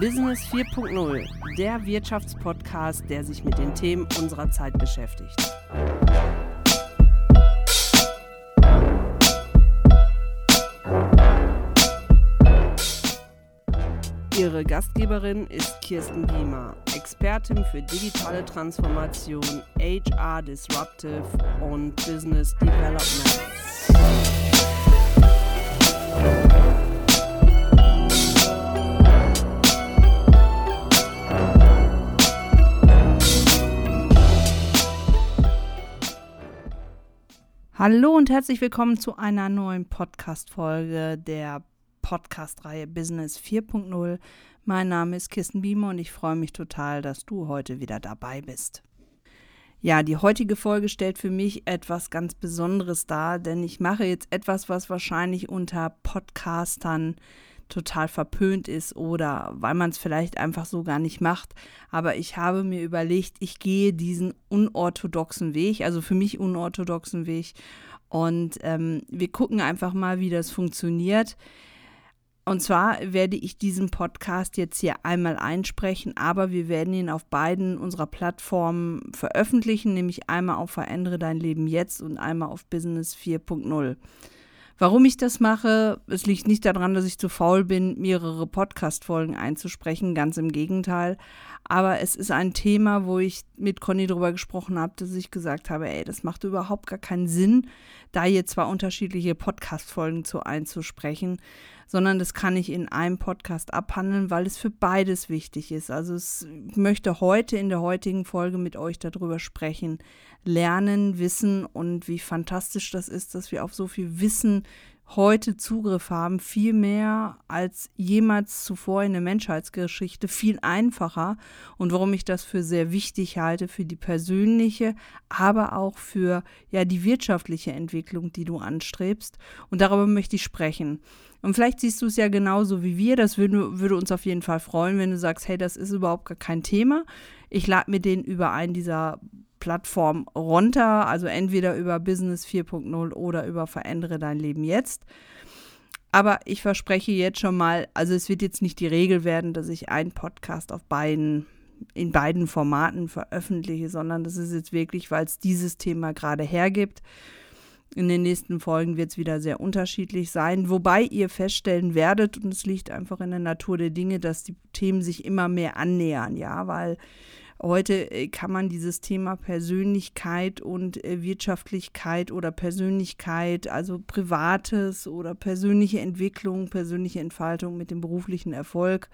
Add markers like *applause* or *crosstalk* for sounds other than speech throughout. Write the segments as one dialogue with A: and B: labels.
A: Business 4.0, der Wirtschaftspodcast, der sich mit den Themen unserer Zeit beschäftigt. Ihre Gastgeberin ist Kirsten Biemer, Expertin für digitale Transformation, HR Disruptive und Business Development. Hallo und herzlich willkommen zu einer neuen Podcast-Folge der Podcast-Reihe Business 4.0. Mein Name ist Kirsten Biemer und ich freue mich total, dass du heute wieder dabei bist. Ja, die heutige Folge stellt für mich etwas ganz Besonderes dar, denn ich mache jetzt etwas, was wahrscheinlich unter Podcastern total verpönt ist oder weil man es vielleicht einfach so gar nicht macht. Aber ich habe mir überlegt, ich gehe diesen unorthodoxen Weg, also für mich unorthodoxen Weg. Und ähm, wir gucken einfach mal, wie das funktioniert. Und zwar werde ich diesen Podcast jetzt hier einmal einsprechen, aber wir werden ihn auf beiden unserer Plattformen veröffentlichen, nämlich einmal auf Verändere dein Leben jetzt und einmal auf Business 4.0. Warum ich das mache, es liegt nicht daran, dass ich zu faul bin, mehrere Podcast-Folgen einzusprechen, ganz im Gegenteil. Aber es ist ein Thema, wo ich mit Conny darüber gesprochen habe, dass ich gesagt habe, ey, das macht überhaupt gar keinen Sinn, da hier zwei unterschiedliche Podcast-Folgen zu einzusprechen, sondern das kann ich in einem Podcast abhandeln, weil es für beides wichtig ist. Also es, ich möchte heute in der heutigen Folge mit euch darüber sprechen, lernen, wissen und wie fantastisch das ist, dass wir auf so viel Wissen heute Zugriff haben, viel mehr als jemals zuvor in der Menschheitsgeschichte, viel einfacher und warum ich das für sehr wichtig halte für die persönliche, aber auch für ja die wirtschaftliche Entwicklung, die du anstrebst und darüber möchte ich sprechen. Und vielleicht siehst du es ja genauso wie wir. Das würde, würde uns auf jeden Fall freuen, wenn du sagst, hey, das ist überhaupt gar kein Thema. Ich lade mir den über einen dieser Plattform runter, also entweder über Business 4.0 oder über Verändere dein Leben jetzt. Aber ich verspreche jetzt schon mal, also es wird jetzt nicht die Regel werden, dass ich einen Podcast auf beiden, in beiden Formaten veröffentliche, sondern das ist jetzt wirklich, weil es dieses Thema gerade hergibt. In den nächsten Folgen wird es wieder sehr unterschiedlich sein, wobei ihr feststellen werdet, und es liegt einfach in der Natur der Dinge, dass die Themen sich immer mehr annähern, ja, weil Heute äh, kann man dieses Thema Persönlichkeit und äh, Wirtschaftlichkeit oder Persönlichkeit, also Privates oder persönliche Entwicklung, persönliche Entfaltung mit dem beruflichen Erfolg,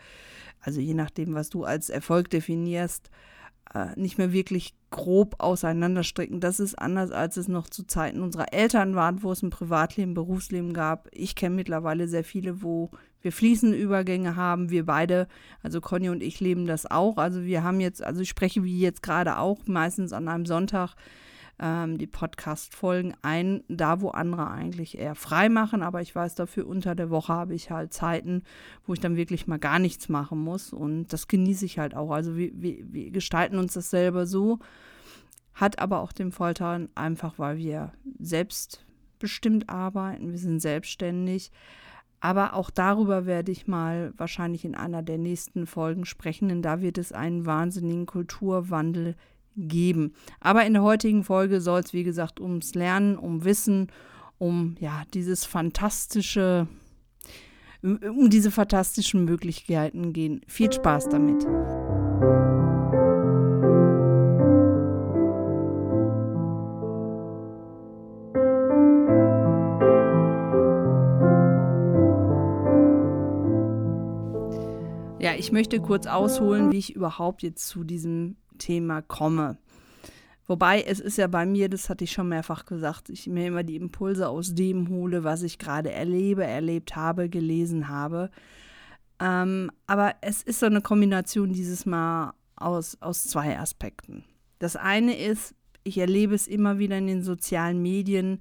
A: also je nachdem, was du als Erfolg definierst, äh, nicht mehr wirklich grob auseinanderstricken. Das ist anders, als es noch zu Zeiten unserer Eltern war, wo es ein Privatleben, Berufsleben gab. Ich kenne mittlerweile sehr viele, wo wir fließende Übergänge haben. Wir beide, also Conny und ich, leben das auch. Also wir haben jetzt, also ich spreche wie jetzt gerade auch, meistens an einem Sonntag ähm, die Podcast-Folgen ein, da wo andere eigentlich eher frei machen. Aber ich weiß dafür, unter der Woche habe ich halt Zeiten, wo ich dann wirklich mal gar nichts machen muss. Und das genieße ich halt auch. Also wir, wir, wir gestalten uns das selber so. Hat aber auch den Vorteil, einfach weil wir selbstbestimmt arbeiten, wir sind selbstständig. Aber auch darüber werde ich mal wahrscheinlich in einer der nächsten Folgen sprechen, denn da wird es einen wahnsinnigen Kulturwandel geben. Aber in der heutigen Folge soll es, wie gesagt, ums Lernen, um Wissen, um ja, dieses fantastische, um diese fantastischen Möglichkeiten gehen. Viel Spaß damit. Ja, ich möchte kurz ausholen, wie ich überhaupt jetzt zu diesem Thema komme. Wobei es ist ja bei mir, das hatte ich schon mehrfach gesagt, ich mir immer die Impulse aus dem hole, was ich gerade erlebe, erlebt habe, gelesen habe. Ähm, aber es ist so eine Kombination dieses Mal aus, aus zwei Aspekten. Das eine ist, ich erlebe es immer wieder in den sozialen Medien,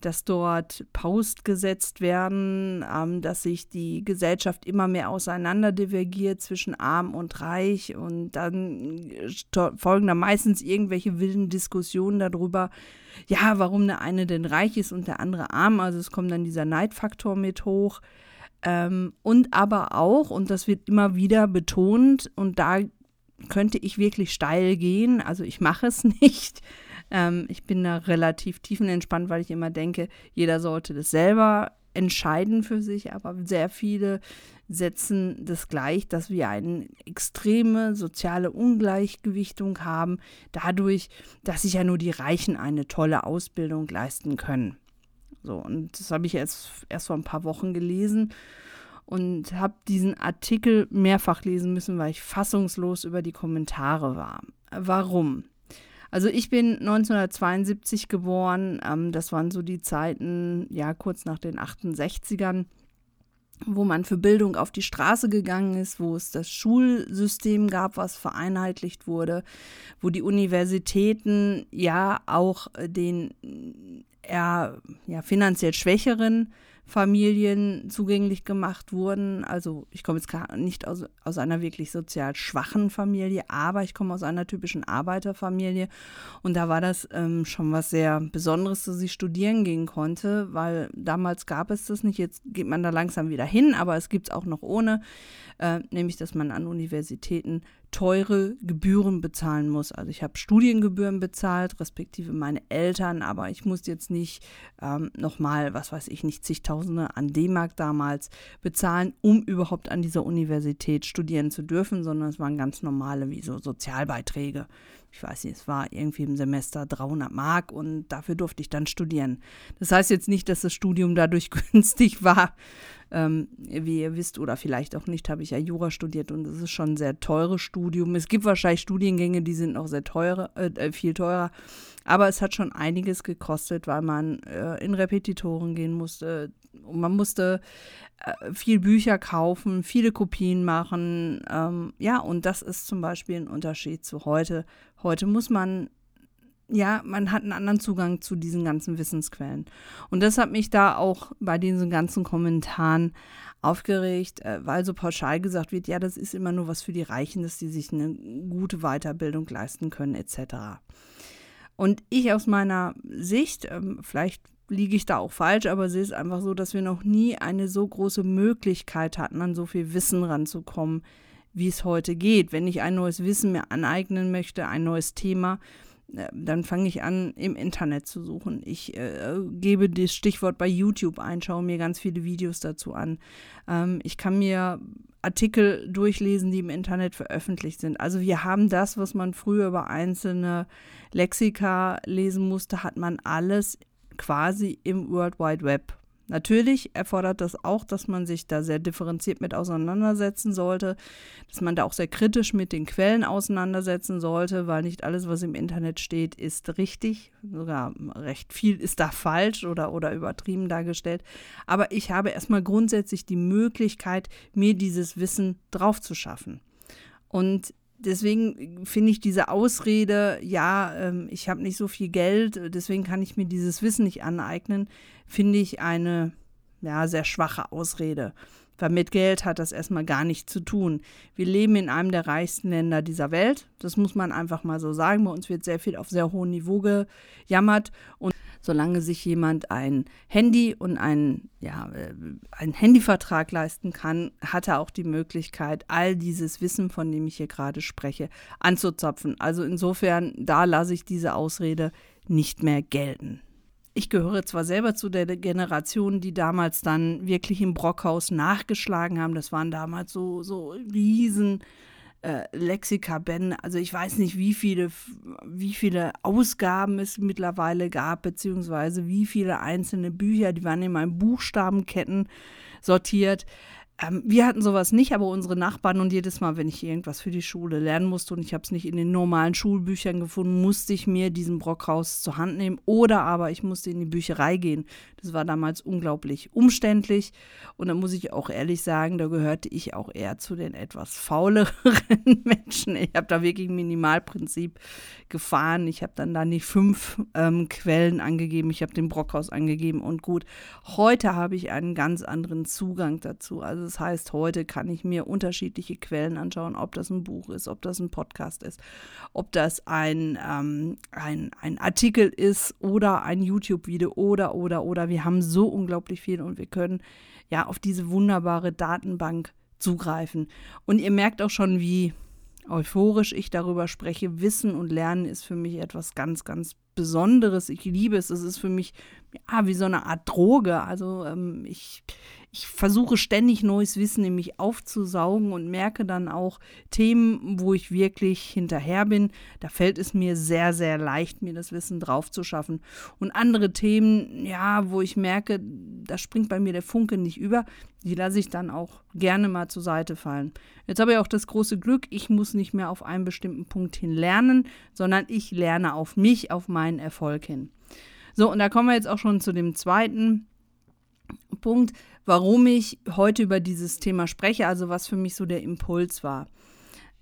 A: dass dort Post gesetzt werden, ähm, dass sich die Gesellschaft immer mehr auseinander divergiert zwischen arm und reich und dann folgen da meistens irgendwelche wilden Diskussionen darüber, ja, warum der eine denn reich ist und der andere arm. Also es kommt dann dieser Neidfaktor mit hoch. Ähm, und aber auch, und das wird immer wieder betont, und da könnte ich wirklich steil gehen, also ich mache es *laughs* nicht. Ähm, ich bin da relativ tiefenentspannt, weil ich immer denke, jeder sollte das selber entscheiden für sich, aber sehr viele setzen das gleich, dass wir eine extreme soziale Ungleichgewichtung haben, dadurch, dass sich ja nur die Reichen eine tolle Ausbildung leisten können. So, und das habe ich jetzt erst vor ein paar Wochen gelesen und habe diesen Artikel mehrfach lesen müssen, weil ich fassungslos über die Kommentare war. Warum? Also ich bin 1972 geboren, ähm, das waren so die Zeiten, ja, kurz nach den 68ern wo man für Bildung auf die Straße gegangen ist, wo es das Schulsystem gab, was vereinheitlicht wurde, wo die Universitäten ja auch den eher ja, finanziell schwächeren Familien zugänglich gemacht wurden. Also ich komme jetzt nicht aus, aus einer wirklich sozial schwachen Familie, aber ich komme aus einer typischen Arbeiterfamilie und da war das ähm, schon was sehr Besonderes, dass ich studieren gehen konnte, weil damals gab es das nicht. Jetzt geht man da langsam wieder hin, aber es gibt es auch noch ohne, äh, nämlich dass man an Universitäten teure Gebühren bezahlen muss. Also ich habe Studiengebühren bezahlt, respektive meine Eltern, aber ich musste jetzt nicht ähm, nochmal, was weiß ich nicht, zigtausende an D-Mark damals bezahlen, um überhaupt an dieser Universität studieren zu dürfen, sondern es waren ganz normale, wie so Sozialbeiträge. Ich weiß nicht, es war irgendwie im Semester 300 Mark und dafür durfte ich dann studieren. Das heißt jetzt nicht, dass das Studium dadurch *laughs* günstig war, ähm, wie ihr wisst, oder vielleicht auch nicht, habe ich ja Jura studiert und es ist schon ein sehr teures Studium. Es gibt wahrscheinlich Studiengänge, die sind noch sehr teuer, äh, äh, viel teurer. Aber es hat schon einiges gekostet, weil man äh, in Repetitoren gehen musste. Man musste äh, viel Bücher kaufen, viele Kopien machen. Ähm, ja, und das ist zum Beispiel ein Unterschied zu heute. Heute muss man ja, man hat einen anderen Zugang zu diesen ganzen Wissensquellen. Und das hat mich da auch bei diesen ganzen Kommentaren aufgeregt, äh, weil so pauschal gesagt wird, ja, das ist immer nur was für die Reichen, dass die sich eine gute Weiterbildung leisten können, etc. Und ich aus meiner Sicht, ähm, vielleicht liege ich da auch falsch, aber sehe es einfach so, dass wir noch nie eine so große Möglichkeit hatten, an so viel Wissen ranzukommen, wie es heute geht. Wenn ich ein neues Wissen mir aneignen möchte, ein neues Thema, äh, dann fange ich an, im Internet zu suchen. Ich äh, gebe das Stichwort bei YouTube ein, schaue mir ganz viele Videos dazu an. Ähm, ich kann mir Artikel durchlesen, die im Internet veröffentlicht sind. Also wir haben das, was man früher über einzelne Lexika lesen musste, hat man alles quasi im World Wide Web. Natürlich erfordert das auch, dass man sich da sehr differenziert mit auseinandersetzen sollte, dass man da auch sehr kritisch mit den Quellen auseinandersetzen sollte, weil nicht alles, was im Internet steht, ist richtig. Sogar recht viel ist da falsch oder, oder übertrieben dargestellt. Aber ich habe erstmal grundsätzlich die Möglichkeit, mir dieses Wissen drauf zu schaffen. Und deswegen finde ich diese Ausrede, ja, ähm, ich habe nicht so viel Geld, deswegen kann ich mir dieses Wissen nicht aneignen, finde ich eine ja, sehr schwache Ausrede. Weil mit Geld hat das erstmal gar nichts zu tun. Wir leben in einem der reichsten Länder dieser Welt. Das muss man einfach mal so sagen. Bei uns wird sehr viel auf sehr hohem Niveau gejammert. Und solange sich jemand ein Handy und ein, ja, äh, einen Handyvertrag leisten kann, hat er auch die Möglichkeit, all dieses Wissen, von dem ich hier gerade spreche, anzuzapfen. Also insofern, da lasse ich diese Ausrede nicht mehr gelten. Ich gehöre zwar selber zu der Generation, die damals dann wirklich im Brockhaus nachgeschlagen haben. Das waren damals so, so riesen äh, Lexikabände. Also ich weiß nicht, wie viele, wie viele Ausgaben es mittlerweile gab, beziehungsweise wie viele einzelne Bücher, die waren in meinen Buchstabenketten sortiert. Ähm, wir hatten sowas nicht, aber unsere Nachbarn und jedes Mal, wenn ich irgendwas für die Schule lernen musste und ich habe es nicht in den normalen Schulbüchern gefunden, musste ich mir diesen Brockhaus zur Hand nehmen oder aber ich musste in die Bücherei gehen. Das war damals unglaublich umständlich und da muss ich auch ehrlich sagen, da gehörte ich auch eher zu den etwas fauleren *laughs* Menschen. Ich habe da wirklich Minimalprinzip gefahren. Ich habe dann da nicht fünf ähm, Quellen angegeben, ich habe den Brockhaus angegeben und gut. Heute habe ich einen ganz anderen Zugang dazu. Also Das heißt, heute kann ich mir unterschiedliche Quellen anschauen, ob das ein Buch ist, ob das ein Podcast ist, ob das ein, ähm, ein, ein Artikel ist oder ein YouTube-Video oder, oder, oder. Wir haben so unglaublich viel und wir können ja auf diese wunderbare Datenbank zugreifen. Und ihr merkt auch schon, wie euphorisch ich darüber spreche. Wissen und Lernen ist für mich etwas ganz, ganz Besonderes. Ich liebe es. Es ist für mich ja, wie so eine Art Droge. Also ähm, ich, ich versuche ständig neues Wissen in mich aufzusaugen und merke dann auch Themen, wo ich wirklich hinterher bin. Da fällt es mir sehr, sehr leicht, mir das Wissen drauf zu schaffen. Und andere Themen, ja, wo ich merke, da springt bei mir der Funke nicht über, die lasse ich dann auch gerne mal zur Seite fallen. Jetzt habe ich auch das große Glück, ich muss nicht mehr auf einen bestimmten Punkt hin lernen, sondern ich lerne auf mich, auf meinen Erfolg hin. So, und da kommen wir jetzt auch schon zu dem zweiten Punkt, warum ich heute über dieses Thema spreche, also was für mich so der Impuls war.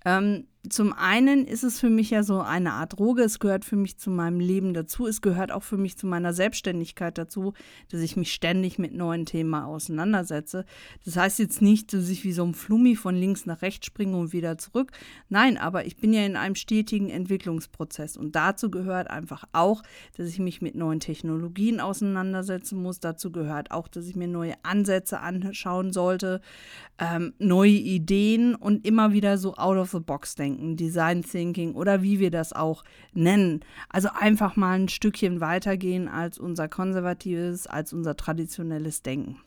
A: Ähm, zum einen ist es für mich ja so eine Art Droge. Es gehört für mich zu meinem Leben dazu. Es gehört auch für mich zu meiner Selbstständigkeit dazu, dass ich mich ständig mit neuen Themen auseinandersetze. Das heißt jetzt nicht, dass ich wie so ein Flummi von links nach rechts springe und wieder zurück. Nein, aber ich bin ja in einem stetigen Entwicklungsprozess. Und dazu gehört einfach auch, dass ich mich mit neuen Technologien auseinandersetzen muss. Dazu gehört auch, dass ich mir neue Ansätze anschauen sollte, ähm, neue Ideen und immer wieder so out of the box denken. Denken, Design Thinking oder wie wir das auch nennen. Also einfach mal ein Stückchen weitergehen als unser konservatives, als unser traditionelles Denken.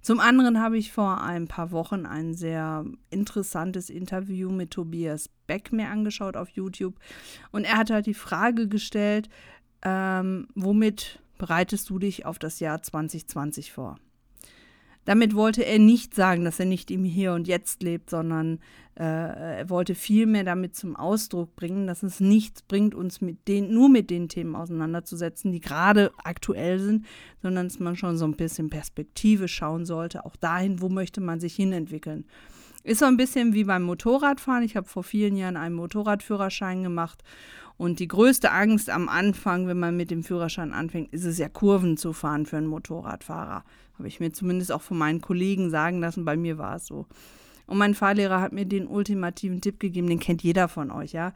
A: Zum anderen habe ich vor ein paar Wochen ein sehr interessantes Interview mit Tobias Beck mir angeschaut auf YouTube und er hat halt die Frage gestellt, ähm, womit bereitest du dich auf das Jahr 2020 vor? Damit wollte er nicht sagen, dass er nicht im Hier und Jetzt lebt, sondern äh, er wollte vielmehr damit zum Ausdruck bringen, dass es nichts bringt, uns mit den, nur mit den Themen auseinanderzusetzen, die gerade aktuell sind, sondern dass man schon so ein bisschen Perspektive schauen sollte, auch dahin, wo möchte man sich hinentwickeln. Ist so ein bisschen wie beim Motorradfahren. Ich habe vor vielen Jahren einen Motorradführerschein gemacht und die größte Angst am Anfang, wenn man mit dem Führerschein anfängt, ist es ja Kurven zu fahren für einen Motorradfahrer. Habe ich mir zumindest auch von meinen Kollegen sagen lassen, bei mir war es so. Und mein Fahrlehrer hat mir den ultimativen Tipp gegeben, den kennt jeder von euch, ja.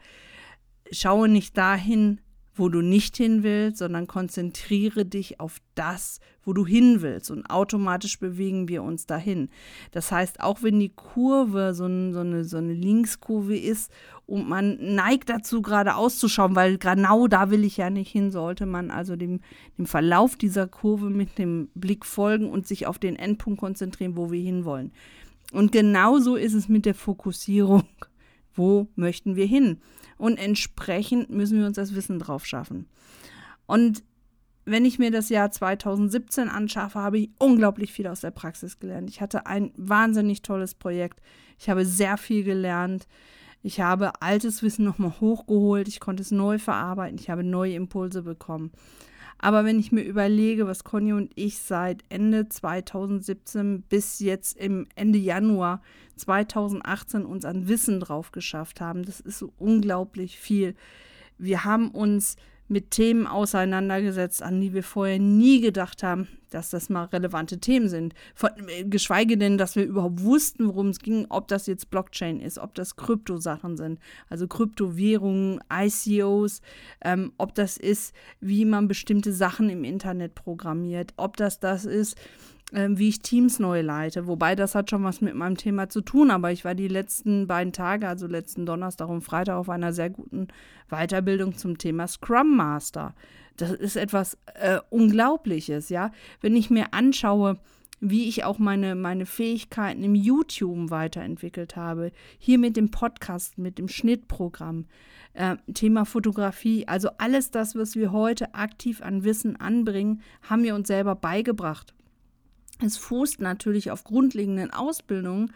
A: Schaue nicht dahin, wo du nicht hin willst, sondern konzentriere dich auf das, wo du hin willst. Und automatisch bewegen wir uns dahin. Das heißt, auch wenn die Kurve so, so, eine, so eine Linkskurve ist und man neigt dazu, gerade auszuschauen, weil genau da will ich ja nicht hin, sollte man also dem, dem Verlauf dieser Kurve mit dem Blick folgen und sich auf den Endpunkt konzentrieren, wo wir hinwollen. Und genauso ist es mit der Fokussierung. Wo möchten wir hin? Und entsprechend müssen wir uns das Wissen drauf schaffen. Und wenn ich mir das Jahr 2017 anschaffe, habe ich unglaublich viel aus der Praxis gelernt. Ich hatte ein wahnsinnig tolles Projekt. Ich habe sehr viel gelernt. Ich habe altes Wissen nochmal hochgeholt. Ich konnte es neu verarbeiten. Ich habe neue Impulse bekommen. Aber wenn ich mir überlege, was Conny und ich seit Ende 2017 bis jetzt im Ende Januar 2018 uns an Wissen drauf geschafft haben, das ist so unglaublich viel. Wir haben uns mit Themen auseinandergesetzt, an die wir vorher nie gedacht haben, dass das mal relevante Themen sind. Von, geschweige denn, dass wir überhaupt wussten, worum es ging, ob das jetzt Blockchain ist, ob das Kryptosachen sind, also Kryptowährungen, ICOs, ähm, ob das ist, wie man bestimmte Sachen im Internet programmiert, ob das das ist, ähm, wie ich Teams neu leite. Wobei das hat schon was mit meinem Thema zu tun, aber ich war die letzten beiden Tage, also letzten Donnerstag und Freitag, auf einer sehr guten Weiterbildung zum Thema Scrum Master. Das ist etwas äh, Unglaubliches, ja. Wenn ich mir anschaue, wie ich auch meine, meine Fähigkeiten im YouTube weiterentwickelt habe. Hier mit dem Podcast, mit dem Schnittprogramm, äh, Thema Fotografie. Also alles das, was wir heute aktiv an Wissen anbringen, haben wir uns selber beigebracht. Es fußt natürlich auf grundlegenden Ausbildungen,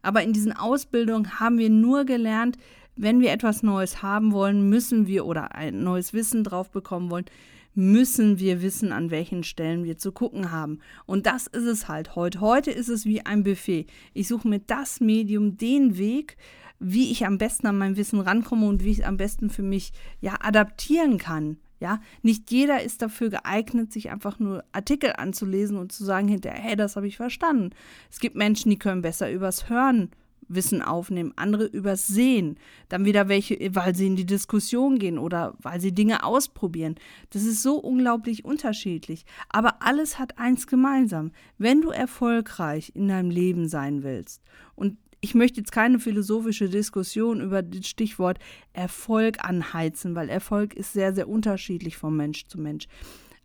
A: aber in diesen Ausbildungen haben wir nur gelernt, wenn wir etwas Neues haben wollen, müssen wir oder ein neues Wissen drauf bekommen wollen, müssen wir wissen, an welchen Stellen wir zu gucken haben. Und das ist es halt heute. Heute ist es wie ein Buffet. Ich suche mir das Medium, den Weg, wie ich am besten an mein Wissen rankomme und wie ich es am besten für mich ja adaptieren kann Ja, nicht jeder ist dafür geeignet, sich einfach nur Artikel anzulesen und zu sagen hinterher, hey, das habe ich verstanden. Es gibt Menschen, die können besser übers Hören Wissen aufnehmen, andere übers Sehen, dann wieder welche, weil sie in die Diskussion gehen oder weil sie Dinge ausprobieren. Das ist so unglaublich unterschiedlich. Aber alles hat eins gemeinsam. Wenn du erfolgreich in deinem Leben sein willst und ich möchte jetzt keine philosophische Diskussion über das Stichwort Erfolg anheizen, weil Erfolg ist sehr, sehr unterschiedlich von Mensch zu Mensch.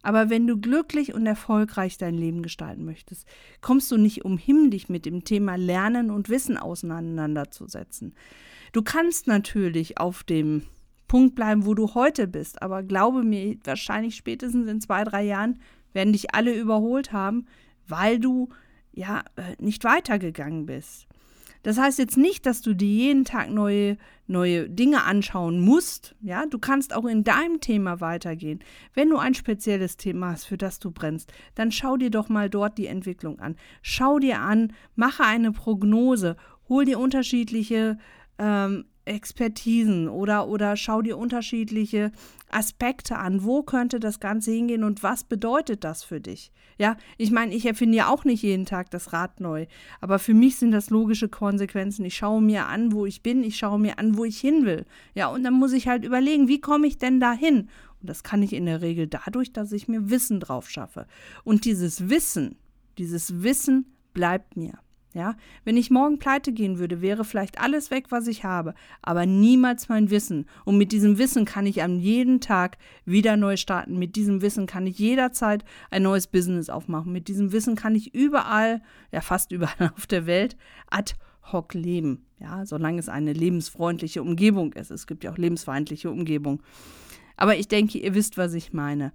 A: Aber wenn du glücklich und erfolgreich dein Leben gestalten möchtest, kommst du nicht umhin, dich mit dem Thema Lernen und Wissen auseinanderzusetzen. Du kannst natürlich auf dem Punkt bleiben, wo du heute bist, aber glaube mir, wahrscheinlich spätestens in zwei, drei Jahren werden dich alle überholt haben, weil du ja äh, nicht weitergegangen bist. Das heißt jetzt nicht, dass du dir jeden Tag neue, neue Dinge anschauen musst. Ja, du kannst auch in deinem Thema weitergehen. Wenn du ein spezielles Thema hast, für das du brennst, dann schau dir doch mal dort die Entwicklung an. Schau dir an, mache eine Prognose, hol dir unterschiedliche ähm, Expertisen oder, oder schau dir unterschiedliche Aspekte an. Wo könnte das Ganze hingehen und was bedeutet das für dich? Ja, ich meine, ich erfinde ja auch nicht jeden Tag das Rad neu, aber für mich sind das logische Konsequenzen. Ich schaue mir an, wo ich bin, ich schaue mir an, wo ich hin will. Ja, und dann muss ich halt überlegen, wie komme ich denn dahin? Und das kann ich in der Regel dadurch, dass ich mir Wissen drauf schaffe. Und dieses Wissen, dieses Wissen bleibt mir. Ja, wenn ich morgen pleite gehen würde, wäre vielleicht alles weg, was ich habe, aber niemals mein Wissen. Und mit diesem Wissen kann ich an jedem Tag wieder neu starten. Mit diesem Wissen kann ich jederzeit ein neues Business aufmachen. Mit diesem Wissen kann ich überall, ja fast überall *laughs* auf der Welt, ad hoc leben. Ja, solange es eine lebensfreundliche Umgebung ist. Es gibt ja auch lebensfeindliche Umgebung. Aber ich denke, ihr wisst, was ich meine.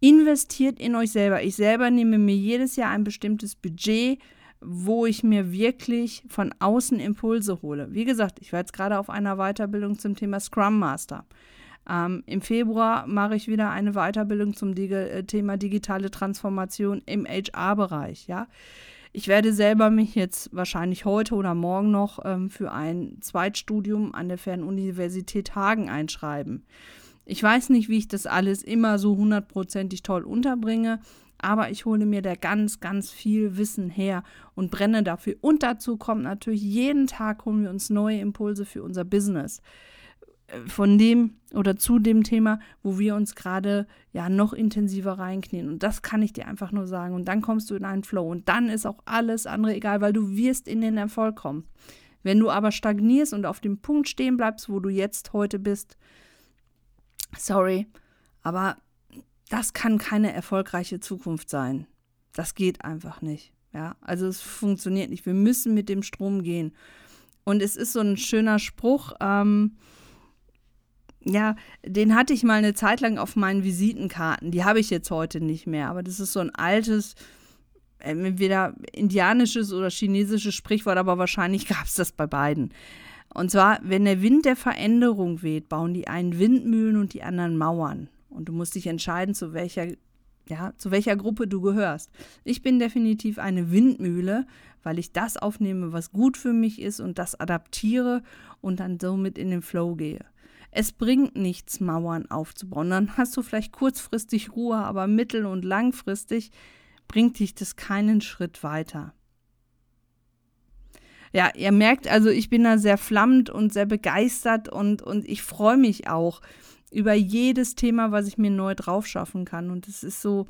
A: Investiert in euch selber. Ich selber nehme mir jedes Jahr ein bestimmtes Budget wo ich mir wirklich von außen Impulse hole. Wie gesagt, ich war jetzt gerade auf einer Weiterbildung zum Thema Scrum Master. Ähm, Im Februar mache ich wieder eine Weiterbildung zum Dig äh, Thema digitale Transformation im HR-Bereich. Ja, ich werde selber mich jetzt wahrscheinlich heute oder morgen noch ähm, für ein Zweitstudium an der Fernuniversität Hagen einschreiben. Ich weiß nicht, wie ich das alles immer so hundertprozentig toll unterbringe, aber ich hole mir da ganz, ganz viel Wissen her und brenne dafür. Und dazu kommt natürlich, jeden Tag holen wir uns neue Impulse für unser Business. Von dem oder zu dem Thema, wo wir uns gerade ja noch intensiver reinknien. Und das kann ich dir einfach nur sagen. Und dann kommst du in einen Flow. Und dann ist auch alles andere egal, weil du wirst in den Erfolg kommen. Wenn du aber stagnierst und auf dem Punkt stehen bleibst, wo du jetzt heute bist, sorry, aber das kann keine erfolgreiche Zukunft sein. Das geht einfach nicht. Ja, also es funktioniert nicht. Wir müssen mit dem Strom gehen. Und es ist so ein schöner Spruch, ähm, ja, den hatte ich mal eine Zeit lang auf meinen Visitenkarten. Die habe ich jetzt heute nicht mehr. Aber das ist so ein altes, entweder indianisches oder chinesisches Sprichwort, aber wahrscheinlich *laughs* gab es das bei beiden. Und zwar, wenn der Wind der Veränderung weht, bauen die einen Windmühlen und die anderen Mauern. Und du musst dich entscheiden, zu welcher, ja, zu welcher Gruppe du gehörst. Ich bin definitiv eine Windmühle, weil ich das aufnehme, was gut für mich ist und das adaptiere und dann somit in den Flow gehe. Es bringt nichts, Mauern aufzubauen. Dann hast du vielleicht kurzfristig Ruhe, aber mittel- und langfristig bringt dich das keinen Schritt weiter. Ja, ihr merkt also, ich bin da sehr flammend und sehr begeistert und, und ich freue mich auch, über jedes Thema, was ich mir neu drauf schaffen kann. Und es ist so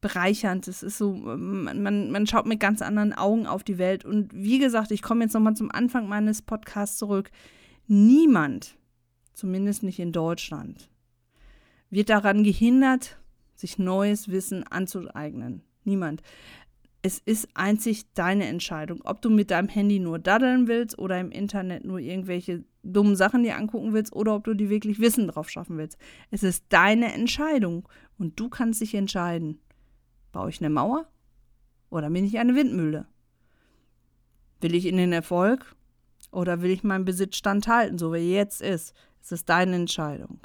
A: bereichernd. Es ist so, man, man schaut mit ganz anderen Augen auf die Welt. Und wie gesagt, ich komme jetzt nochmal zum Anfang meines Podcasts zurück. Niemand, zumindest nicht in Deutschland, wird daran gehindert, sich neues Wissen anzueignen. Niemand es ist einzig deine Entscheidung, ob du mit deinem Handy nur daddeln willst oder im Internet nur irgendwelche dummen Sachen dir angucken willst oder ob du dir wirklich Wissen drauf schaffen willst. Es ist deine Entscheidung und du kannst dich entscheiden. Baue ich eine Mauer oder bin ich eine Windmühle? Will ich in den Erfolg oder will ich meinen Besitz standhalten, so wie er jetzt ist? Es ist deine Entscheidung.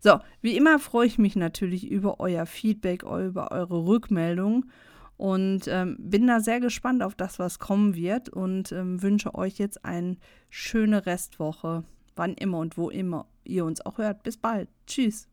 A: So, wie immer freue ich mich natürlich über euer Feedback, über eure Rückmeldungen und ähm, bin da sehr gespannt auf das, was kommen wird und ähm, wünsche euch jetzt eine schöne Restwoche, wann immer und wo immer ihr uns auch hört. Bis bald. Tschüss.